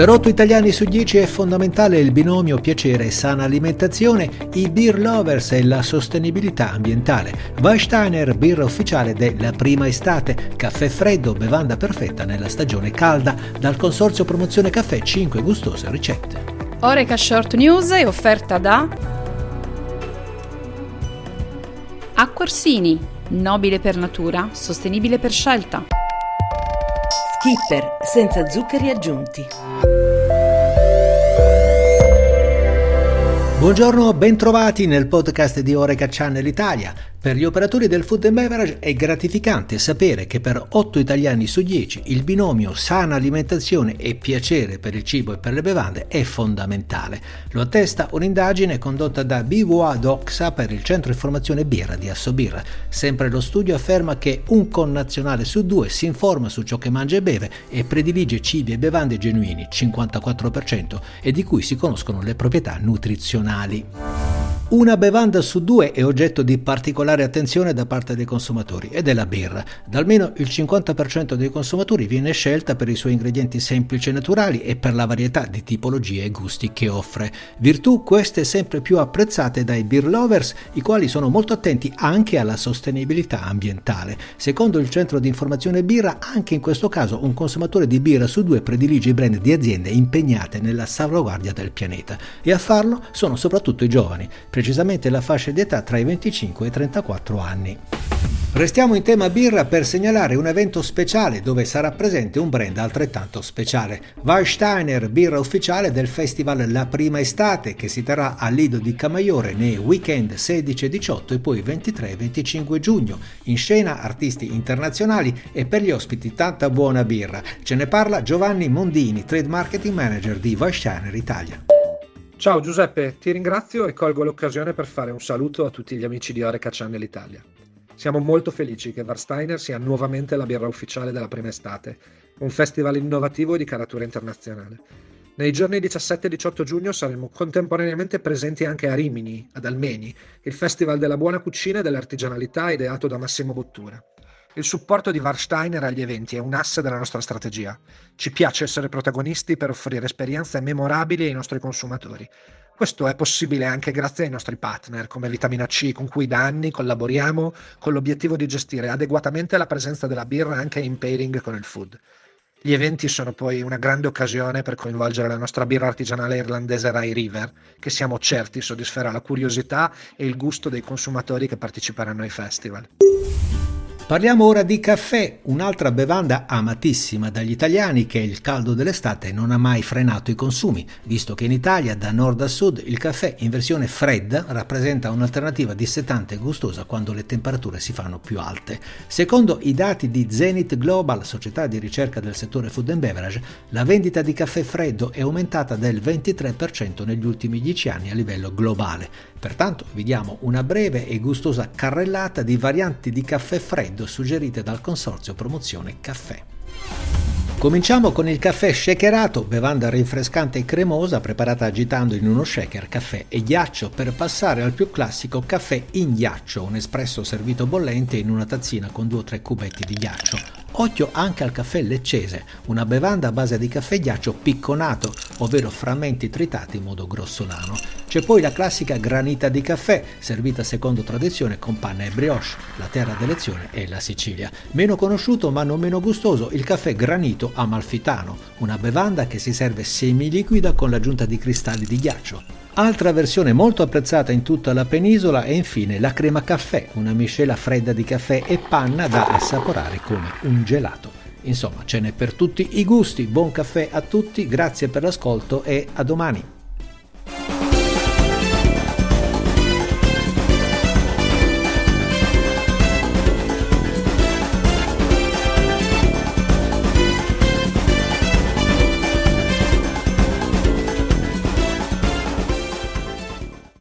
Per 8 italiani su 10 è fondamentale il binomio piacere e sana alimentazione, i beer lovers e la sostenibilità ambientale. Weinsteiner, birra ufficiale della prima estate, caffè freddo, bevanda perfetta nella stagione calda, dal consorzio promozione caffè 5 gustose ricette. Oreca Short News è offerta da Acquarsini, nobile per natura, sostenibile per scelta. Skipper, senza zuccheri aggiunti. Buongiorno, bentrovati nel podcast di Oreca Channel Italia. Per gli operatori del food and beverage è gratificante sapere che per 8 italiani su 10 il binomio sana alimentazione e piacere per il cibo e per le bevande è fondamentale. Lo attesta un'indagine condotta da BWA Doxa per il centro informazione birra di Assobirra. Sempre lo studio afferma che un connazionale su due si informa su ciò che mangia e beve e predilige cibi e bevande genuini, 54%, e di cui si conoscono le proprietà nutrizionali. Una bevanda su due è oggetto di particolare attenzione da parte dei consumatori ed è la birra. Da almeno il 50% dei consumatori viene scelta per i suoi ingredienti semplici e naturali e per la varietà di tipologie e gusti che offre. Virtù queste sempre più apprezzate dai beer lovers, i quali sono molto attenti anche alla sostenibilità ambientale. Secondo il centro di informazione birra, anche in questo caso un consumatore di birra su due predilige i brand di aziende impegnate nella salvaguardia del pianeta e a farlo sono soprattutto i giovani precisamente la fascia di età tra i 25 e i 34 anni. Restiamo in tema birra per segnalare un evento speciale dove sarà presente un brand altrettanto speciale. Warsteiner, birra ufficiale del festival La Prima Estate che si terrà a Lido di Camaiore nei weekend 16 e 18 e poi 23 e 25 giugno. In scena artisti internazionali e per gli ospiti tanta buona birra. Ce ne parla Giovanni Mondini, Trade Marketing Manager di Warsteiner Italia. Ciao Giuseppe, ti ringrazio e colgo l'occasione per fare un saluto a tutti gli amici di Oreca Channel Italia. Siamo molto felici che Warsteiner sia nuovamente la birra ufficiale della prima estate, un festival innovativo e di caratura internazionale. Nei giorni 17 e 18 giugno saremo contemporaneamente presenti anche a Rimini, ad Almeni, il festival della buona cucina e dell'artigianalità ideato da Massimo Bottura. Il supporto di Warsteiner agli eventi è un asse della nostra strategia. Ci piace essere protagonisti per offrire esperienze memorabili ai nostri consumatori. Questo è possibile anche grazie ai nostri partner come Vitamina C con cui da anni collaboriamo con l'obiettivo di gestire adeguatamente la presenza della birra anche in pairing con il food. Gli eventi sono poi una grande occasione per coinvolgere la nostra birra artigianale irlandese Rye River, che siamo certi soddisferà la curiosità e il gusto dei consumatori che parteciperanno ai festival. Parliamo ora di caffè, un'altra bevanda amatissima dagli italiani che il caldo dell'estate non ha mai frenato i consumi, visto che in Italia da nord a sud il caffè in versione fredda rappresenta un'alternativa dissetante e gustosa quando le temperature si fanno più alte. Secondo i dati di Zenith Global, società di ricerca del settore food and beverage, la vendita di caffè freddo è aumentata del 23% negli ultimi 10 anni a livello globale. Pertanto vi diamo una breve e gustosa carrellata di varianti di caffè freddo suggerite dal consorzio Promozione Caffè. Cominciamo con il caffè shakerato, bevanda rinfrescante e cremosa preparata agitando in uno shaker caffè e ghiaccio per passare al più classico caffè in ghiaccio, un espresso servito bollente in una tazzina con 2 o 3 cubetti di ghiaccio. Occhio anche al caffè leccese, una bevanda a base di caffè ghiaccio picconato, ovvero frammenti tritati in modo grossolano. C'è poi la classica granita di caffè, servita secondo tradizione con panna e brioche, la terra d'elezione è la Sicilia. Meno conosciuto ma non meno gustoso il caffè granito amalfitano, una bevanda che si serve semiliquida con l'aggiunta di cristalli di ghiaccio. Altra versione molto apprezzata in tutta la penisola è infine la crema caffè, una miscela fredda di caffè e panna da assaporare come un gelato. Insomma, ce n'è per tutti i gusti. Buon caffè a tutti, grazie per l'ascolto e a domani.